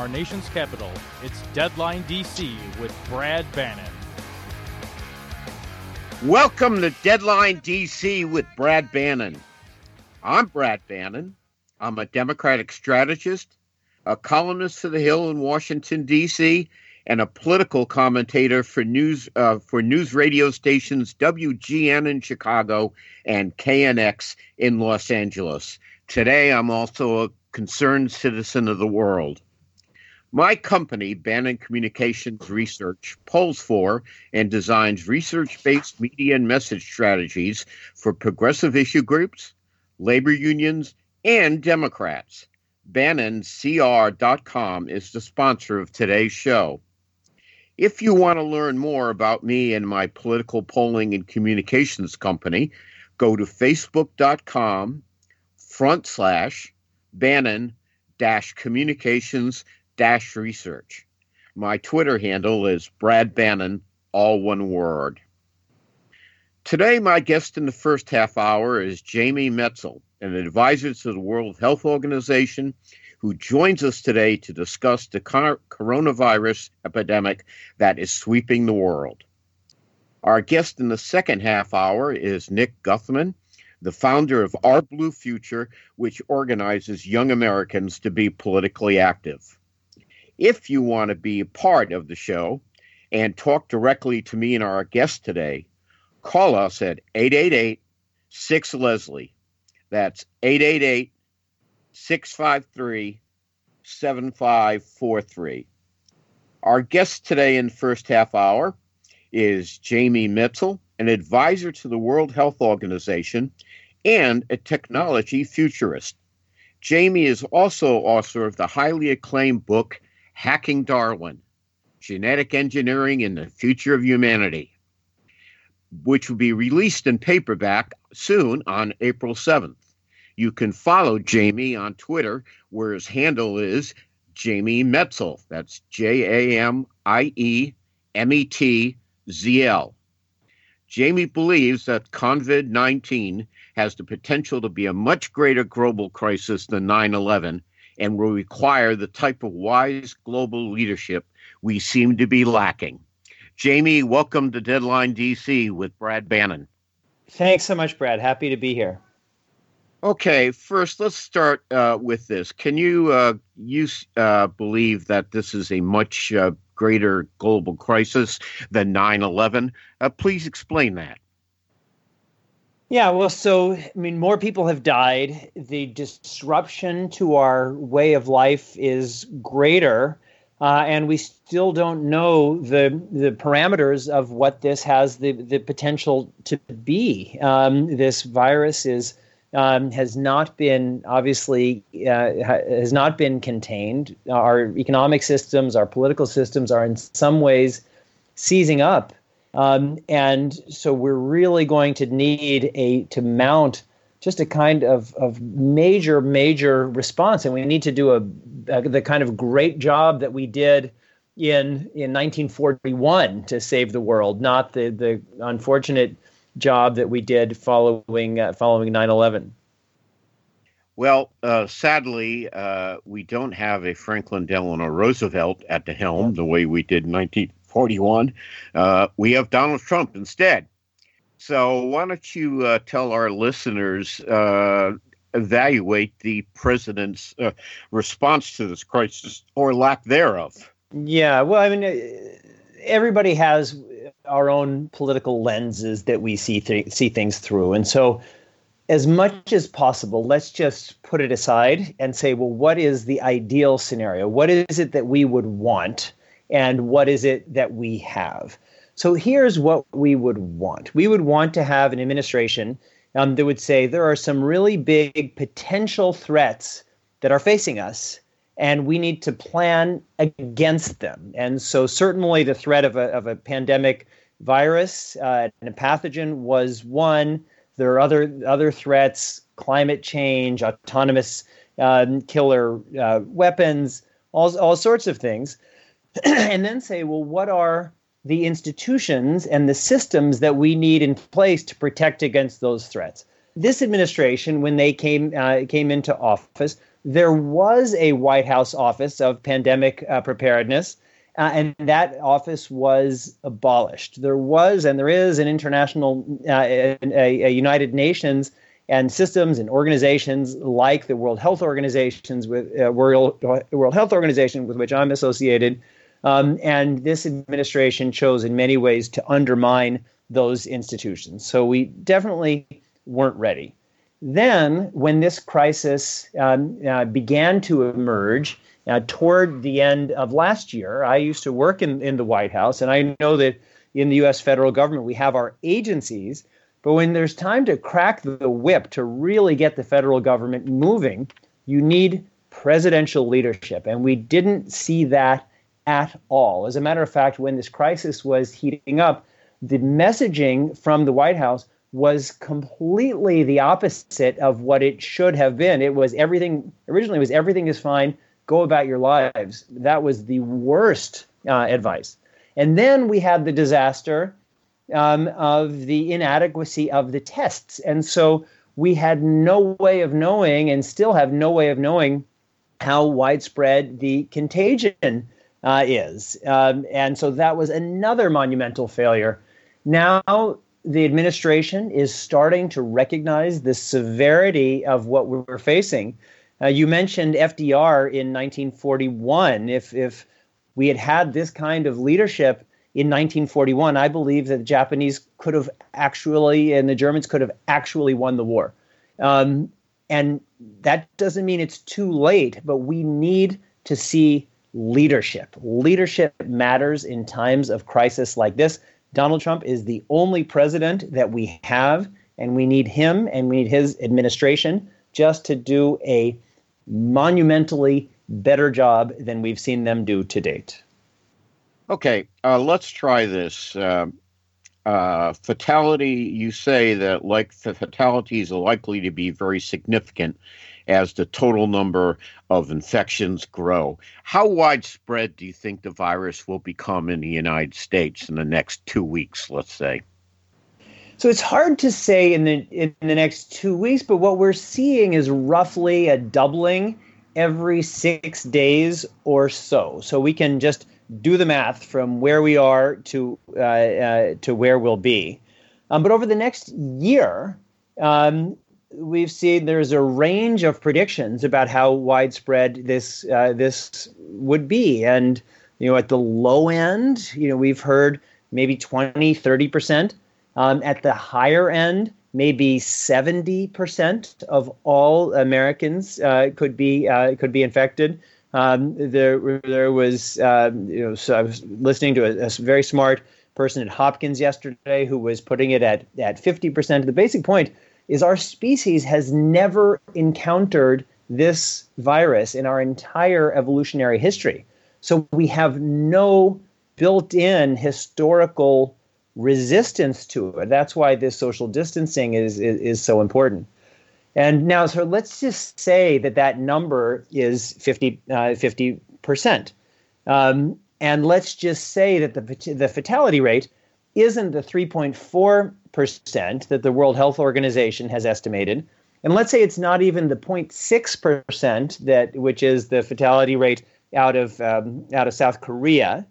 Our nation's capital, it's Deadline DC with Brad Bannon. Welcome to Deadline DC with Brad Bannon. I'm Brad Bannon. I'm a Democratic strategist, a columnist for The Hill in Washington D.C., and a political commentator for news uh, for news radio stations WGN in Chicago and KNX in Los Angeles. Today, I'm also a concerned citizen of the world. My company, Bannon Communications Research, polls for and designs research based media and message strategies for progressive issue groups, labor unions, and Democrats. BannonCR.com is the sponsor of today's show. If you want to learn more about me and my political polling and communications company, go to facebook.com front slash Bannon dash communications dash research. My Twitter handle is Brad Bannon, all one word. Today, my guest in the first half hour is Jamie Metzl, an advisor to the World Health Organization, who joins us today to discuss the coronavirus epidemic that is sweeping the world. Our guest in the second half hour is Nick Guthman, the founder of Our Blue Future, which organizes young Americans to be politically active. If you want to be a part of the show and talk directly to me and our guest today, call us at 888 6 Leslie. That's 888 653 7543. Our guest today in the first half hour is Jamie Metzl, an advisor to the World Health Organization and a technology futurist. Jamie is also author of the highly acclaimed book, Hacking Darwin Genetic Engineering in the Future of Humanity, which will be released in paperback soon on April 7th. You can follow Jamie on Twitter, where his handle is Jamie Metzl. That's J A M I E M E T Z L. Jamie believes that COVID 19 has the potential to be a much greater global crisis than 9 11 and will require the type of wise global leadership we seem to be lacking. Jamie, welcome to Deadline DC with Brad Bannon. Thanks so much, Brad. Happy to be here. Okay, first let's start uh, with this. Can you uh, you uh, believe that this is a much uh, greater global crisis than 9/11? Uh, please explain that. Yeah, well, so I mean, more people have died. The disruption to our way of life is greater, uh, and we still don't know the the parameters of what this has the the potential to be. Um, this virus is um, has not been obviously uh, has not been contained. Our economic systems, our political systems, are in some ways seizing up um, and so we're really going to need a to mount just a kind of, of major, major response. And we need to do a, a the kind of great job that we did in in 1941 to save the world, not the the unfortunate job that we did following uh, following 9/11. Well, uh, sadly, uh, we don't have a Franklin Delano Roosevelt at the helm the way we did in 19, 41. Uh, we have Donald Trump instead. So why don't you uh, tell our listeners, uh, evaluate the president's uh, response to this crisis or lack thereof? Yeah, well, I mean, uh, everybody has our own political lenses that we see th- see things through, and so as much as possible, let's just put it aside and say, well, what is the ideal scenario? What is it that we would want? And what is it that we have. So here's what we would want we would want to have an administration um, that would say there are some really big potential threats that are facing us, and we need to plan against them. And so, certainly, the threat of a, of a pandemic virus uh, and a pathogen was one. There are other other threats: climate change, autonomous um, killer uh, weapons, all all sorts of things. and then say, well, what are the institutions and the systems that we need in place to protect against those threats? This administration, when they came uh, came into office, there was a White House Office of Pandemic uh, Preparedness, uh, and that office was abolished. There was and there is an international, uh, a, a, United Nations and systems and organizations like the World Health Organizations with uh, World World Health Organization with which I'm associated, um, and this administration chose in many ways to undermine those institutions. So we definitely weren't ready. Then, when this crisis um, uh, began to emerge uh, toward the end of last year, I used to work in, in the White House, and I know that in the US federal government we have our agencies. But when there's time to crack the whip to really get the federal government moving, you need presidential leadership. And we didn't see that at all. As a matter of fact, when this crisis was heating up, the messaging from the White House was completely the opposite of what it should have been. It was everything originally was everything is fine, go about your lives. That was the worst uh, advice. And then we had the disaster um, of the inadequacy of the tests. And so we had no way of knowing and still have no way of knowing how widespread the contagion uh, is. Um, and so that was another monumental failure. Now the administration is starting to recognize the severity of what we're facing. Uh, you mentioned FDR in 1941. If if we had had this kind of leadership in 1941, I believe that the Japanese could have actually and the Germans could have actually won the war. Um, and that doesn't mean it's too late, but we need to see leadership. Leadership matters in times of crisis like this. Donald Trump is the only president that we have, and we need him and we need his administration just to do a monumentally better job than we've seen them do to date. Okay, uh, let's try this. Uh, uh, fatality, you say that like the fatalities are likely to be very significant as the total number of infections grow. How widespread do you think the virus will become in the United States in the next two weeks, let's say? So it's hard to say in the in the next two weeks, but what we're seeing is roughly a doubling every six days or so. So we can just do the math from where we are to uh, uh, to where we'll be. Um, but over the next year, um, we've seen there's a range of predictions about how widespread this uh, this would be. And you know at the low end you know we've heard maybe 20 30% um, at the higher end maybe 70% of all americans uh, could be uh, could be infected. Um, there there was um, you know so i was listening to a, a very smart person at hopkins yesterday who was putting it at at 50% the basic point is our species has never encountered this virus in our entire evolutionary history. So we have no built in historical resistance to it. That's why this social distancing is, is, is, so important. And now, so let's just say that that number is 50, uh, 50%. Um, and let's just say that the, the fatality rate isn't the 3.4 percent that the World Health Organization has estimated, and let's say it's not even the 0.6 percent that which is the fatality rate out of um, out of South Korea,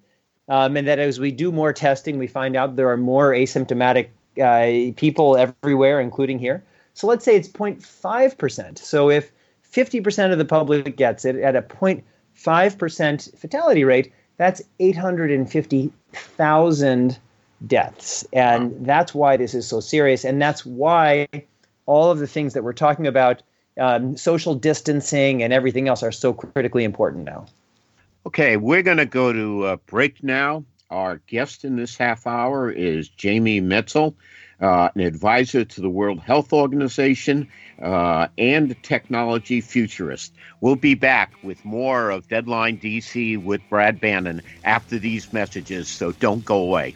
um, and that as we do more testing, we find out there are more asymptomatic uh, people everywhere, including here. So let's say it's 0.5 percent. So if 50 percent of the public gets it at a 0.5 percent fatality rate, that's 850,000 deaths. And that's why this is so serious. And that's why all of the things that we're talking about, um, social distancing and everything else, are so critically important now. Okay, we're going to go to a break now. Our guest in this half hour is Jamie Metzl, uh, an advisor to the World Health Organization, uh, and technology futurist. We'll be back with more of Deadline DC with Brad Bannon after these messages, so don't go away.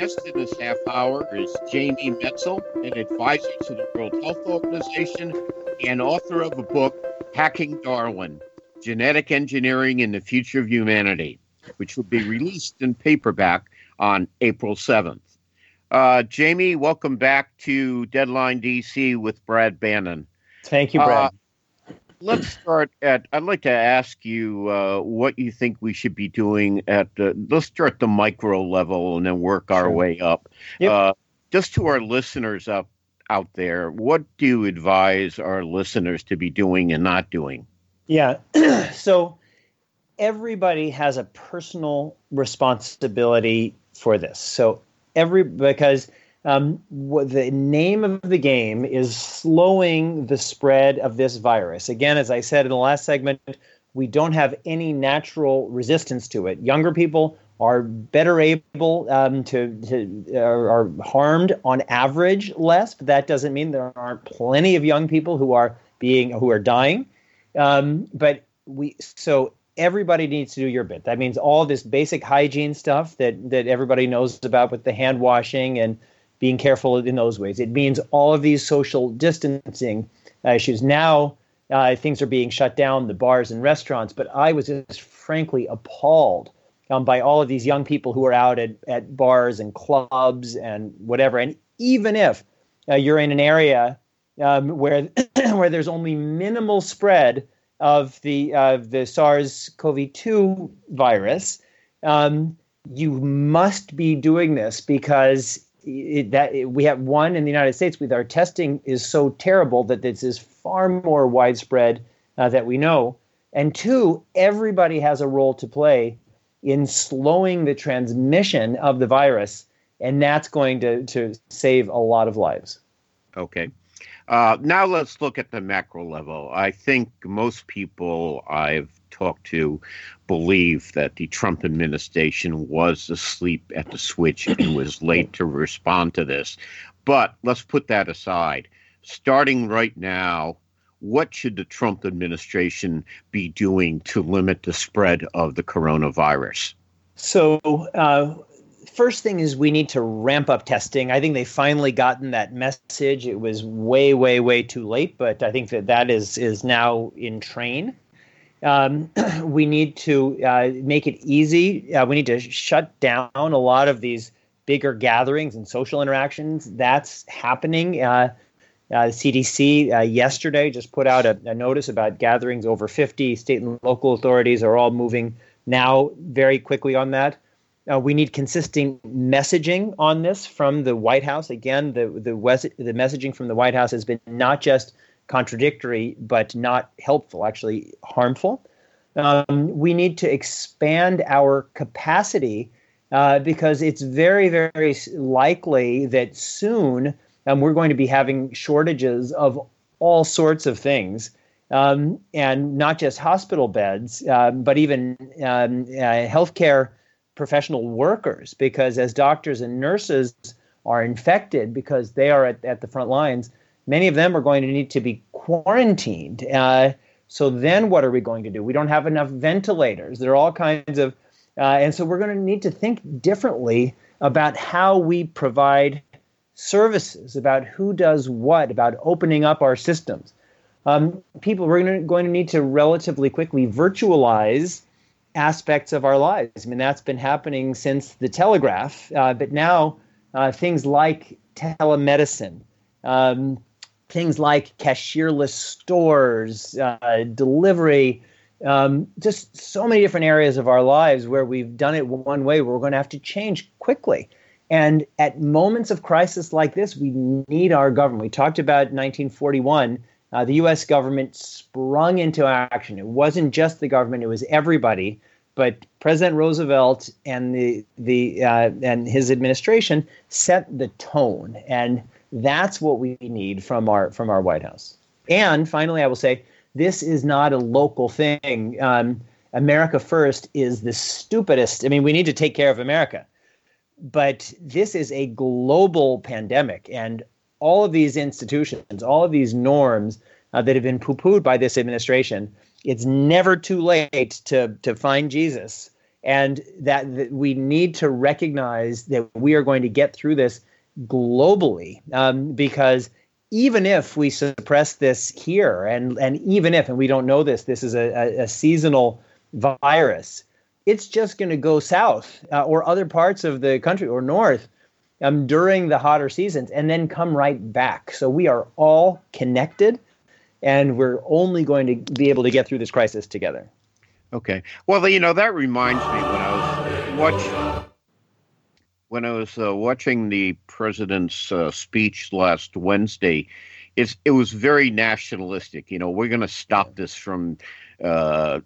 guest in this half hour is Jamie Metzl, an advisor to the World Health Organization and author of a book, Hacking Darwin Genetic Engineering in the Future of Humanity, which will be released in paperback on April 7th. Uh, Jamie, welcome back to Deadline DC with Brad Bannon. Thank you, Brad. Uh, let's start at i'd like to ask you uh, what you think we should be doing at the let's start the micro level and then work our sure. way up yep. uh, just to our listeners up out there what do you advise our listeners to be doing and not doing yeah so everybody has a personal responsibility for this so every because um, the name of the game is slowing the spread of this virus. Again, as I said in the last segment, we don't have any natural resistance to it. Younger people are better able um, to, to are, are harmed on average less, but that doesn't mean there aren't plenty of young people who are being who are dying. Um, but we so everybody needs to do your bit. That means all this basic hygiene stuff that that everybody knows about with the hand washing and being careful in those ways. It means all of these social distancing issues. Now uh, things are being shut down, the bars and restaurants, but I was just frankly appalled um, by all of these young people who are out at, at bars and clubs and whatever. And even if uh, you're in an area um, where where there's only minimal spread of the uh, the SARS-CoV-2 virus, um, you must be doing this because it, that it, we have one in the United States with our testing is so terrible that this is far more widespread uh, that we know. And two, everybody has a role to play in slowing the transmission of the virus, and that's going to, to save a lot of lives. Okay. Uh, now let's look at the macro level. I think most people I've talked to believe that the Trump administration was asleep at the switch and was late to respond to this. But let's put that aside. Starting right now, what should the Trump administration be doing to limit the spread of the coronavirus? So, uh, first thing is we need to ramp up testing. I think they finally gotten that message. It was way, way, way too late, but I think that that is is now in train. Um, we need to uh, make it easy. Uh, we need to shut down a lot of these bigger gatherings and social interactions. That's happening. Uh, uh CDC uh, yesterday just put out a, a, notice about gatherings over 50. State and local authorities are all moving now very quickly on that. Uh, we need consistent messaging on this from the White House. Again, the the, the messaging from the White House has been not just contradictory, but not helpful, actually harmful. Um, we need to expand our capacity uh, because it's very, very likely that soon um, we're going to be having shortages of all sorts of things. Um, and not just hospital beds, um, but even um, uh, healthcare professional workers because as doctors and nurses are infected because they are at, at the front lines, many of them are going to need to be quarantined. Uh, so then what are we going to do? We don't have enough ventilators. There are all kinds of, uh, and so we're going to need to think differently about how we provide services, about who does what, about opening up our systems. Um, people, we're going to, going to need to relatively quickly virtualize aspects of our lives. I mean, that's been happening since the telegraph, uh, but now uh, things like telemedicine, um, things like cashierless stores, uh, delivery, Um, just so many different areas of our lives where we've done it one way, we're going to have to change quickly. And at moments of crisis like this, we need our government. We talked about 1941. Uh, the U.S. government sprung into action. It wasn't just the government; it was everybody. But President Roosevelt and the the uh, and his administration set the tone, and that's what we need from our from our White House. And finally, I will say this is not a local thing. Um, America First is the stupidest. I mean, we need to take care of America, but this is a global pandemic, and all of these institutions, all of these norms uh, that have been poo-pooed by this administration, it's never too late to to find Jesus, and that, that we need to recognize that we are going to get through this globally um, because even if we suppress this here and and even if and we don't know this this is a, a, a seasonal virus it's just going to go south uh, or other parts of the country or north um, during the hotter seasons and then come right back. So we are all connected and we're only going to be able to get through this crisis together. Okay. Well you know that reminds me when i was watching when I was uh, watching the president's uh, speech last Wednesday, it's it was very nationalistic. You know, we're going to stop this from uh,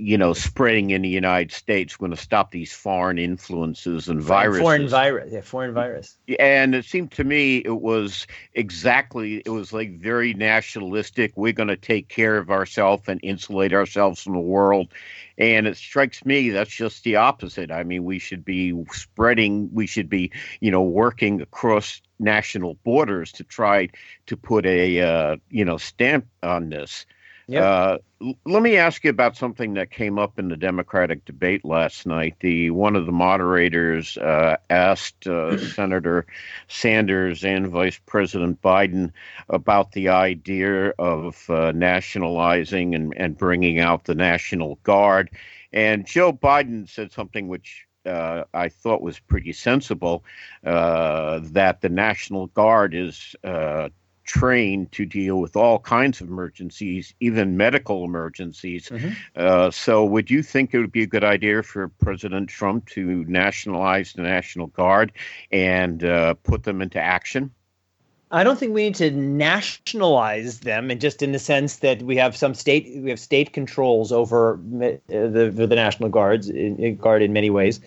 you know, spreading in the United States. We're going to stop these foreign influences and viruses. Foreign virus, yeah, foreign virus. And it seemed to me it was exactly. It was like very nationalistic. We're going to take care of ourselves and insulate ourselves from the world. And it strikes me that's just the opposite. I mean, we should be spreading. We should be, you know, working across national borders to try to put a, uh, you know, stamp on this. Yep. Uh, let me ask you about something that came up in the Democratic debate last night. The one of the moderators uh, asked uh, Senator Sanders and Vice President Biden about the idea of uh, nationalizing and, and bringing out the National Guard, and Joe Biden said something which uh, I thought was pretty sensible uh, that the National Guard is uh, trained to deal with all kinds of emergencies, even medical emergencies. Mm-hmm. Uh, so, would you think it would be a good idea for President Trump to nationalize the National Guard and uh, put them into action? I don't think we need to nationalize them, and just in the sense that we have some state we have state controls over uh, the the, the National Guards in, guard in many ways.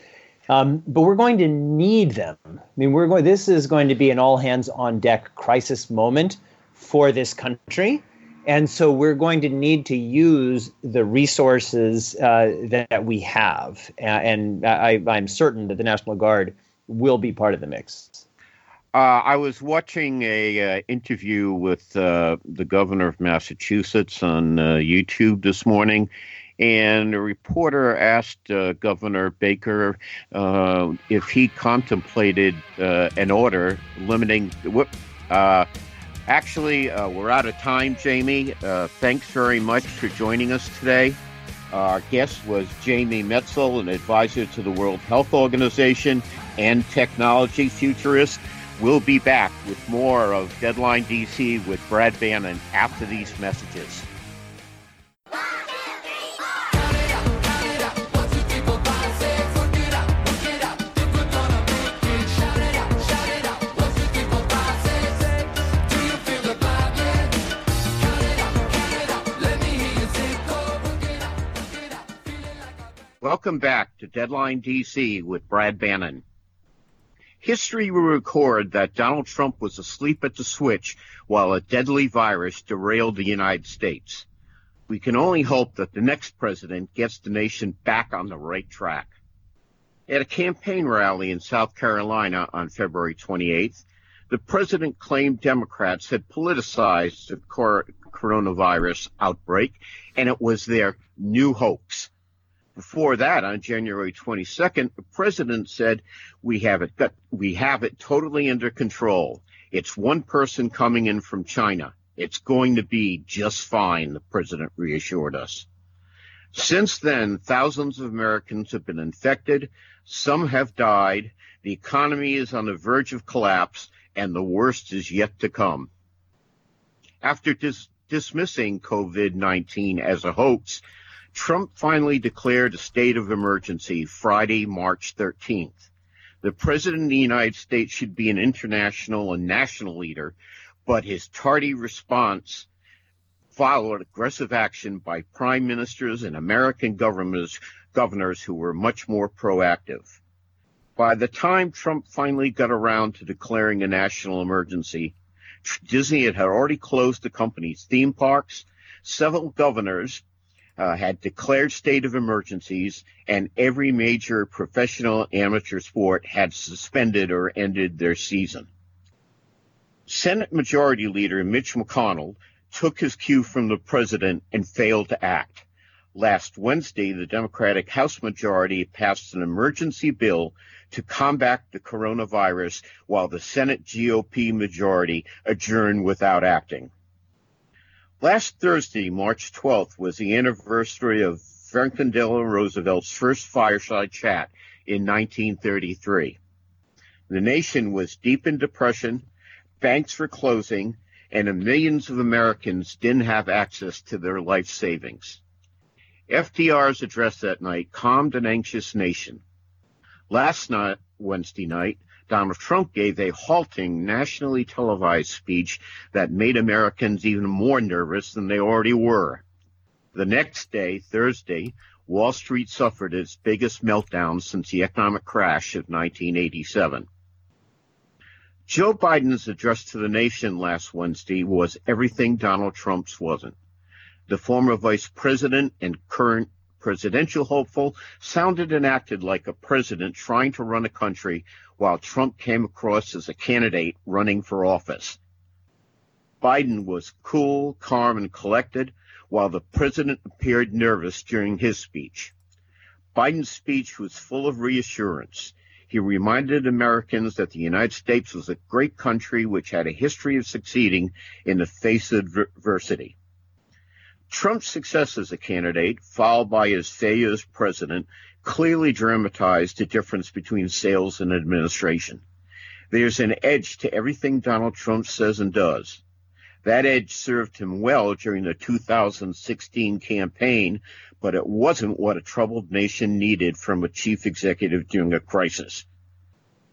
Um, but we're going to need them. I mean, we're going. This is going to be an all hands on deck crisis moment for this country, and so we're going to need to use the resources uh, that we have. And I, I'm certain that the National Guard will be part of the mix. Uh, I was watching a uh, interview with uh, the governor of Massachusetts on uh, YouTube this morning, and a reporter asked uh, Governor Baker uh, if he contemplated uh, an order limiting. Uh, actually, uh, we're out of time, Jamie. Uh, thanks very much for joining us today. Our guest was Jamie Metzl, an advisor to the World Health Organization and technology futurist. We'll be back with more of Deadline DC with Brad Bannon after these messages. Welcome back to Deadline DC with Brad Bannon. History will record that Donald Trump was asleep at the switch while a deadly virus derailed the United States. We can only hope that the next president gets the nation back on the right track. At a campaign rally in South Carolina on February 28th, the president claimed Democrats had politicized the coronavirus outbreak and it was their new hoax. Before that, on January 22nd, the president said, "We have it. We have it totally under control. It's one person coming in from China. It's going to be just fine." The president reassured us. Since then, thousands of Americans have been infected. Some have died. The economy is on the verge of collapse, and the worst is yet to come. After dis- dismissing COVID-19 as a hoax, Trump finally declared a state of emergency Friday, March 13th. The President of the United States should be an international and national leader, but his tardy response followed aggressive action by prime ministers and American governors, governors who were much more proactive. By the time Trump finally got around to declaring a national emergency, Disney had already closed the company's theme parks. Several governors uh, had declared state of emergencies, and every major professional amateur sport had suspended or ended their season. Senate Majority Leader Mitch McConnell took his cue from the president and failed to act. Last Wednesday, the Democratic House majority passed an emergency bill to combat the coronavirus while the Senate GOP majority adjourned without acting. Last Thursday, March 12th, was the anniversary of Franklin Delano Roosevelt's first fireside chat in 1933. The nation was deep in depression, banks were closing, and millions of Americans didn't have access to their life savings. FDR's address that night calmed an anxious nation. Last night, Wednesday night, Donald Trump gave a halting, nationally televised speech that made Americans even more nervous than they already were. The next day, Thursday, Wall Street suffered its biggest meltdown since the economic crash of 1987. Joe Biden's address to the nation last Wednesday was everything Donald Trump's wasn't. The former vice president and current presidential hopeful sounded and acted like a president trying to run a country while Trump came across as a candidate running for office. Biden was cool, calm, and collected, while the president appeared nervous during his speech. Biden's speech was full of reassurance. He reminded Americans that the United States was a great country which had a history of succeeding in the face of adversity. Trump's success as a candidate, followed by his failure as president, clearly dramatized the difference between sales and administration. There's an edge to everything Donald Trump says and does. That edge served him well during the 2016 campaign, but it wasn't what a troubled nation needed from a chief executive during a crisis.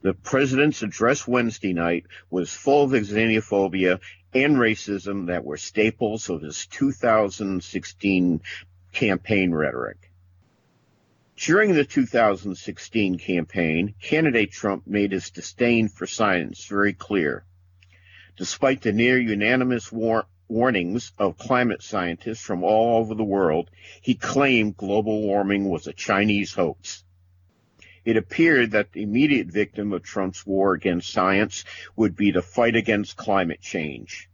The president's address Wednesday night was full of xenophobia and racism that were staples of his 2016 campaign rhetoric. During the 2016 campaign, candidate Trump made his disdain for science very clear. Despite the near unanimous war- warnings of climate scientists from all over the world, he claimed global warming was a Chinese hoax. It appeared that the immediate victim of Trump's war against science would be the fight against climate change.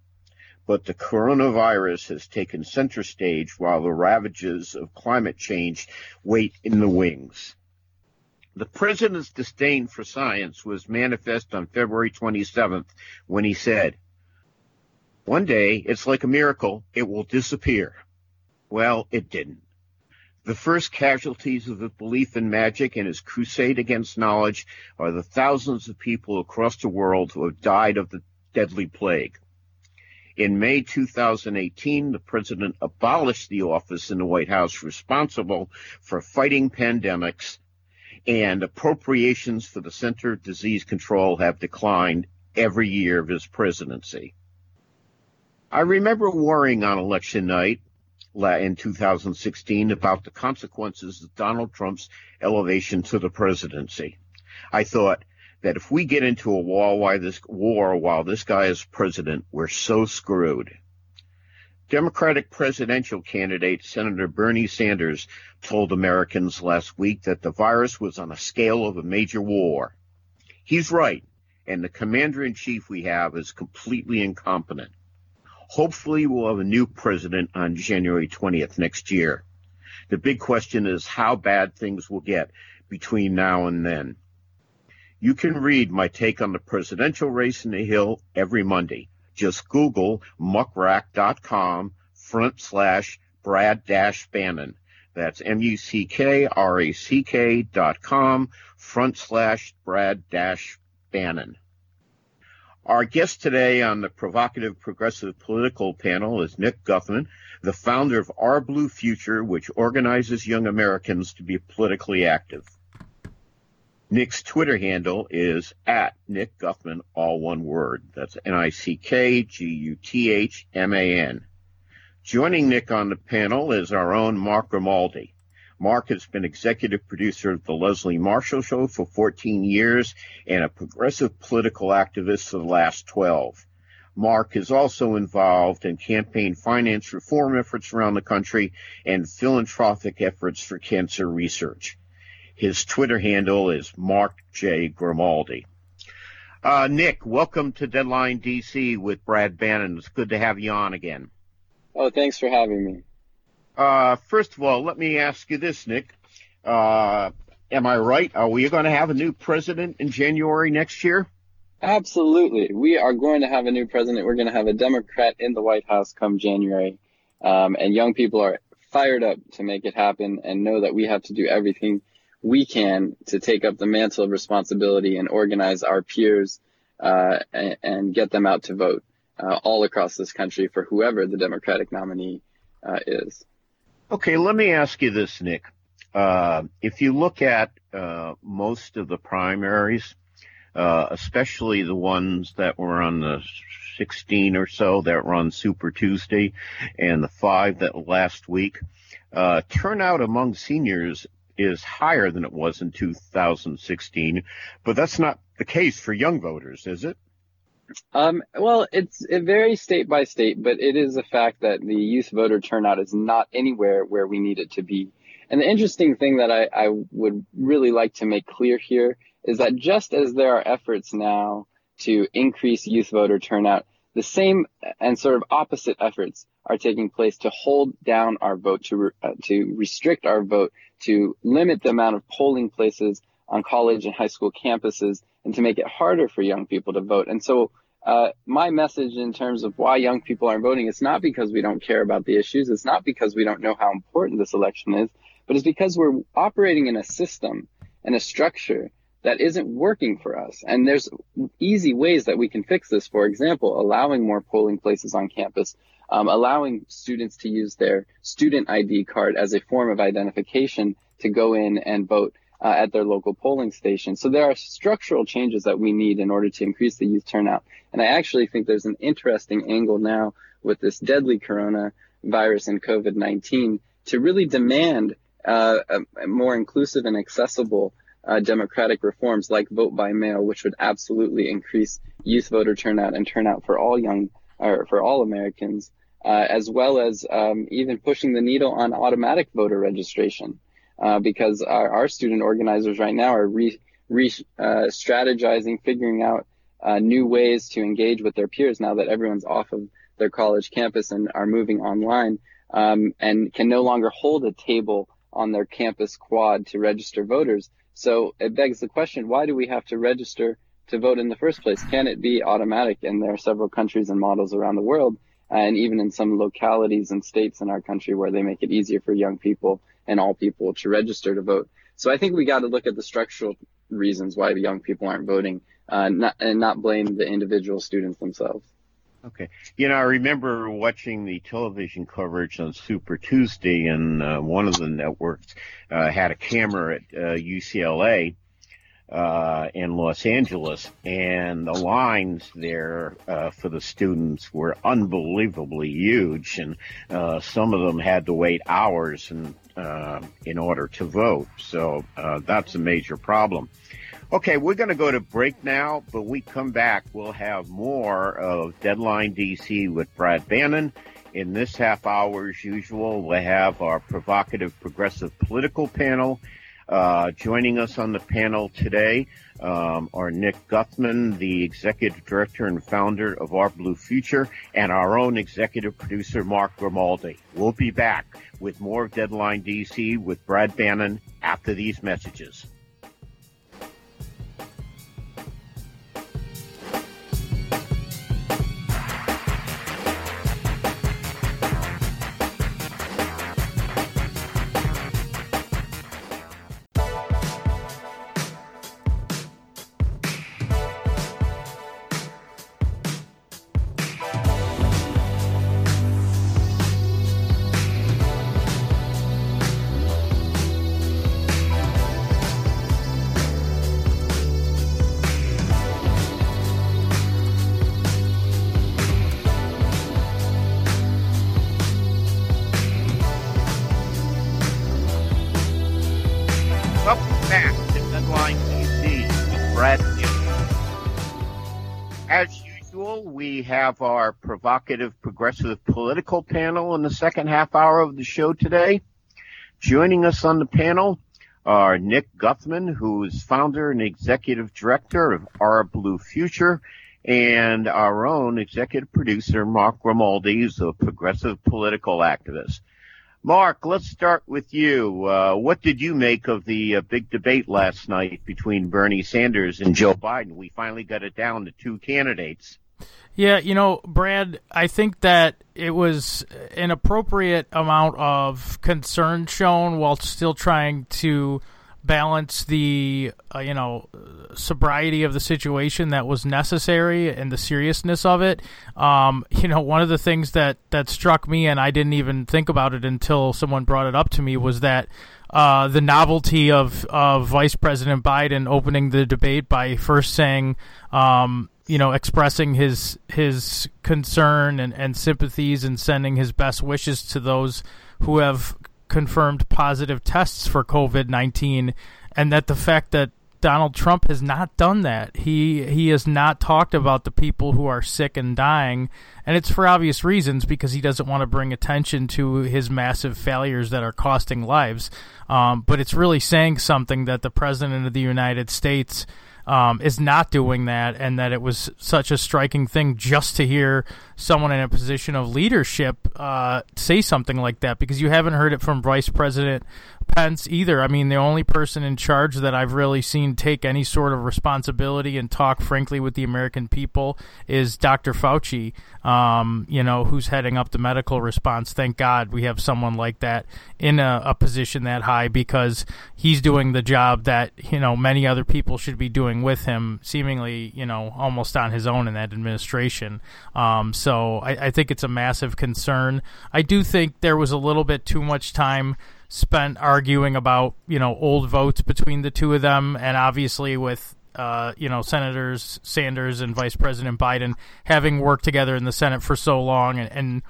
But the coronavirus has taken center stage while the ravages of climate change wait in the wings. The president's disdain for science was manifest on February 27th when he said, One day, it's like a miracle, it will disappear. Well, it didn't. The first casualties of his belief in magic and his crusade against knowledge are the thousands of people across the world who have died of the deadly plague. In May 2018, the president abolished the office in the White House responsible for fighting pandemics, and appropriations for the Center of Disease Control have declined every year of his presidency. I remember worrying on election night in 2016 about the consequences of Donald Trump's elevation to the presidency. I thought that if we get into a war while this war while this guy is president, we're so screwed. Democratic presidential candidate Senator Bernie Sanders told Americans last week that the virus was on a scale of a major war. He's right, and the commander in chief we have is completely incompetent. Hopefully, we'll have a new president on January 20th next year. The big question is how bad things will get between now and then. You can read my take on the presidential race in the Hill every Monday. Just Google muckrack.com front slash Brad dash Bannon. That's M-U-C-K-R-A-C-K dot com front slash Brad dash Bannon. Our guest today on the provocative progressive political panel is Nick Guthman, the founder of Our Blue Future, which organizes young Americans to be politically active. Nick's Twitter handle is at Nick Guthman, all one word. That's N-I-C-K-G-U-T-H-M-A-N. Joining Nick on the panel is our own Mark Grimaldi. Mark has been executive producer of The Leslie Marshall Show for 14 years and a progressive political activist for the last 12. Mark is also involved in campaign finance reform efforts around the country and philanthropic efforts for cancer research. His Twitter handle is Mark J. Grimaldi. Uh, Nick, welcome to Deadline DC with Brad Bannon. It's good to have you on again. Oh, thanks for having me. Uh, first of all, let me ask you this, Nick. Uh, am I right? Are we going to have a new president in January next year? Absolutely. We are going to have a new president. We're going to have a Democrat in the White House come January. Um, and young people are fired up to make it happen and know that we have to do everything we can to take up the mantle of responsibility and organize our peers uh, and, and, get them out to vote uh, all across this country for whoever the Democratic nominee uh, is. Okay, let me ask you this, Nick. Uh, if you look at uh, most of the primaries, uh, especially the ones that were on the 16 or so that were on Super Tuesday and the five that last week, uh, turnout among seniors is higher than it was in 2016, but that's not the case for young voters, is it? Um, well, it's it varies state by state, but it is a fact that the youth voter turnout is not anywhere where we need it to be. And the interesting thing that I, I would really like to make clear here is that just as there are efforts now to increase youth voter turnout, the same and sort of opposite efforts are taking place to hold down our vote, to, uh, to restrict our vote, to limit the amount of polling places on college and high school campuses, and to make it harder for young people to vote. And so, uh, my message in terms of why young people aren't voting, it's not because we don't care about the issues. It's not because we don't know how important this election is, but it's because we're operating in a system and a structure that isn't working for us. And there's easy ways that we can fix this. For example, allowing more polling places on campus, um, allowing students to use their student ID card as a form of identification to go in and vote uh, at their local polling station. So there are structural changes that we need in order to increase the youth turnout. And I actually think there's an interesting angle now with this deadly coronavirus and COVID-19 to really demand uh, more inclusive and accessible uh, democratic reforms like vote by mail, which would absolutely increase youth voter turnout and turnout for all young or for all Americans, uh, as well as um, even pushing the needle on automatic voter registration, uh, because our, our, student organizers right now are re, re uh, strategizing, figuring out uh, new ways to engage with their peers now that everyone's off of their college campus and are moving online, um, and can no longer hold a table on their campus quad to register voters. So it begs the question, why do we have to register to vote in the first place? Can it be automatic? And there are several countries and models around the world, and even in some localities and states in our country where they make it easier for young people and all people to register to vote. So I think we got to look at the structural reasons why the young people aren't voting, uh, not, and not blame the individual students themselves. Okay. You know, I remember watching the television coverage on Super Tuesday, and uh, one of the networks uh, had a camera at uh, UCLA uh, in Los Angeles, and the lines there uh, for the students were unbelievably huge, and uh, some of them had to wait hours and, in order to vote. So that's a major problem. Okay, we're going to go to break now, but we come back. We'll have more of Deadline DC with Brad Bannon. In this half hour, as usual, we'll have our provocative progressive political panel. Uh, joining us on the panel today um, are Nick Guthman, the executive director and founder of Our Blue Future, and our own executive producer, Mark Grimaldi. We'll be back with more of Deadline DC with Brad Bannon after these messages. Provocative progressive political panel in the second half hour of the show today. Joining us on the panel are Nick Guthman, who is founder and executive director of Our Blue Future, and our own executive producer, Mark Grimaldi, who's a progressive political activist. Mark, let's start with you. Uh, what did you make of the uh, big debate last night between Bernie Sanders and Joe Biden? We finally got it down to two candidates. Yeah, you know, Brad, I think that it was an appropriate amount of concern shown while still trying to balance the uh, you know sobriety of the situation that was necessary and the seriousness of it. Um, you know, one of the things that that struck me, and I didn't even think about it until someone brought it up to me, was that. Uh, the novelty of, of Vice President Biden opening the debate by first saying, um, you know, expressing his his concern and, and sympathies and sending his best wishes to those who have confirmed positive tests for COVID 19, and that the fact that Donald Trump has not done that. He he has not talked about the people who are sick and dying, and it's for obvious reasons because he doesn't want to bring attention to his massive failures that are costing lives. Um, but it's really saying something that the president of the United States um, is not doing that, and that it was such a striking thing just to hear someone in a position of leadership uh, say something like that because you haven't heard it from Vice President Pence either. I mean, the only person in charge that I've really seen take any sort of responsibility and talk frankly with the American people is Dr. Fauci, um, you know, who's heading up the medical response. Thank God we have someone like that in a, a position that high because he's doing the job that, you know, many other people should be doing with him, seemingly, you know, almost on his own in that administration. Um, so I, I think it's a massive concern. I do think there was a little bit too much time spent arguing about you know old votes between the two of them, and obviously with uh, you know senators Sanders and Vice President Biden having worked together in the Senate for so long, and, and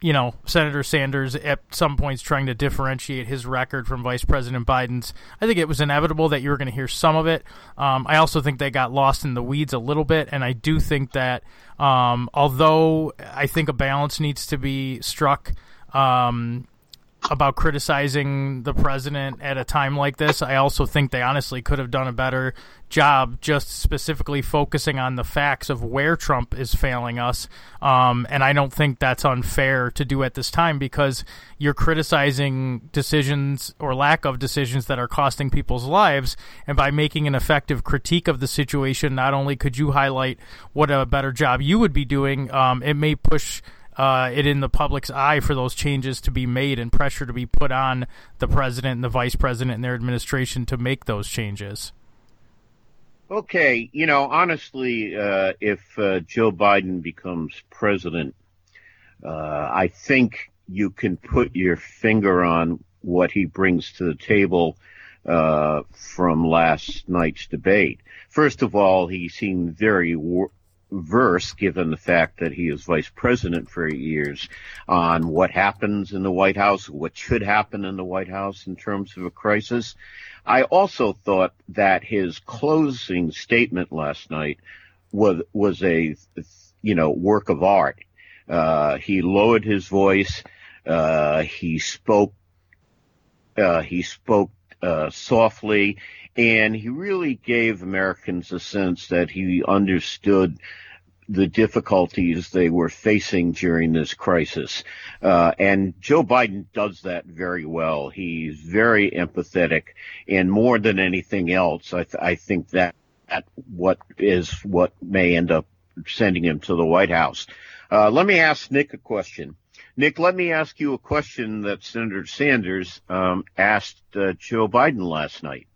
you know Senator Sanders at some points trying to differentiate his record from Vice President Biden's. I think it was inevitable that you were going to hear some of it. Um, I also think they got lost in the weeds a little bit, and I do think that um, although I think a balance needs to be struck. Um, about criticizing the president at a time like this. I also think they honestly could have done a better job just specifically focusing on the facts of where Trump is failing us. Um, and I don't think that's unfair to do at this time because you're criticizing decisions or lack of decisions that are costing people's lives. And by making an effective critique of the situation, not only could you highlight what a better job you would be doing, um, it may push uh, it in the public's eye for those changes to be made and pressure to be put on the president and the vice president and their administration to make those changes. Okay, you know, honestly, uh, if uh, Joe Biden becomes president, uh, I think you can put your finger on what he brings to the table uh, from last night's debate. First of all, he seemed very wor- verse, given the fact that he is vice president for eight years, on what happens in the White House, what should happen in the White House in terms of a crisis. I also thought that his closing statement last night was was a you know work of art. Uh, he lowered his voice. Uh, he spoke. Uh, he spoke uh, softly and he really gave Americans a sense that he understood the difficulties they were facing during this crisis. Uh, and Joe Biden does that very well. He's very empathetic, and more than anything else, I, th- I think that, that what is what may end up sending him to the White House. Uh, let me ask Nick a question. Nick, let me ask you a question that Senator Sanders um, asked uh, Joe Biden last night.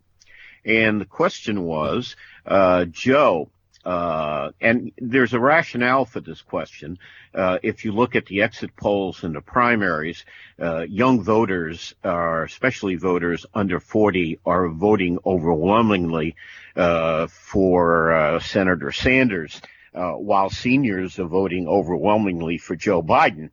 And the question was, uh, Joe, uh, and there's a rationale for this question. Uh, if you look at the exit polls and the primaries, uh, young voters, are, especially voters under 40, are voting overwhelmingly uh, for uh, Senator Sanders, uh, while seniors are voting overwhelmingly for Joe Biden.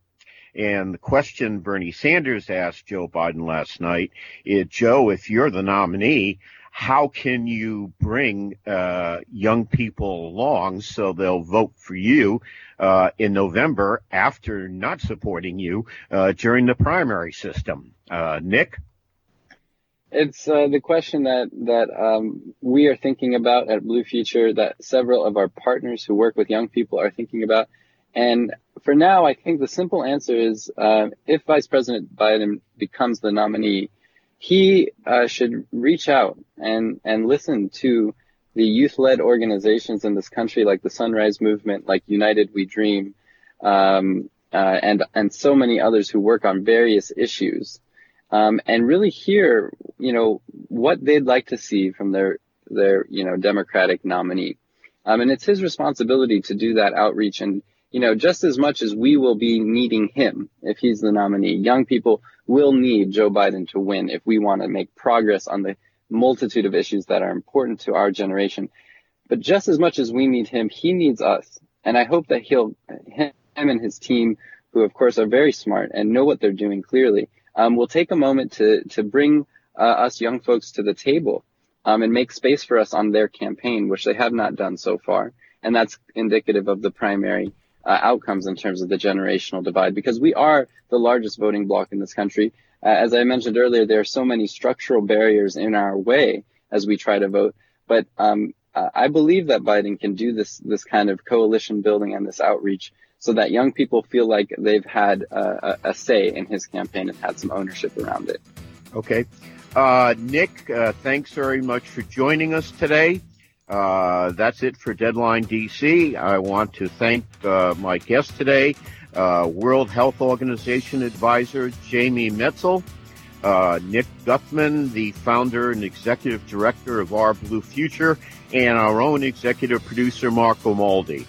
And the question Bernie Sanders asked Joe Biden last night is, Joe, if you're the nominee, how can you bring uh, young people along so they'll vote for you uh, in November after not supporting you uh, during the primary system? Uh, Nick? It's uh, the question that that um, we are thinking about at Blue Future, that several of our partners who work with young people are thinking about. And for now, I think the simple answer is uh, if Vice President Biden becomes the nominee, he uh, should reach out and and listen to the youth-led organizations in this country, like the Sunrise Movement, like United We Dream, um, uh, and and so many others who work on various issues um, and really hear, you know, what they'd like to see from their their you know Democratic nominee. Um, and it's his responsibility to do that outreach. And you know, just as much as we will be needing him if he's the nominee, young people will need Joe Biden to win if we want to make progress on the multitude of issues that are important to our generation. But just as much as we need him, he needs us. And I hope that he'll him and his team, who of course are very smart and know what they're doing clearly, um, will take a moment to to bring uh, us young folks to the table um, and make space for us on their campaign, which they have not done so far. And that's indicative of the primary uh, outcomes in terms of the generational divide, because we are the largest voting bloc in this country. Uh, as I mentioned earlier, there are so many structural barriers in our way as we try to vote. But um, I believe that Biden can do this this kind of coalition building and this outreach so that young people feel like they've had a, a say in his campaign and had some ownership around it. Okay. Uh, Nick, uh, thanks very much for joining us today. Uh, that's it for Deadline DC. I want to thank uh, my guest today, uh, World Health Organization advisor Jamie Metzl, uh, Nick Guthman, the founder and executive director of Our Blue Future, and our own executive producer Mark Grimaldi.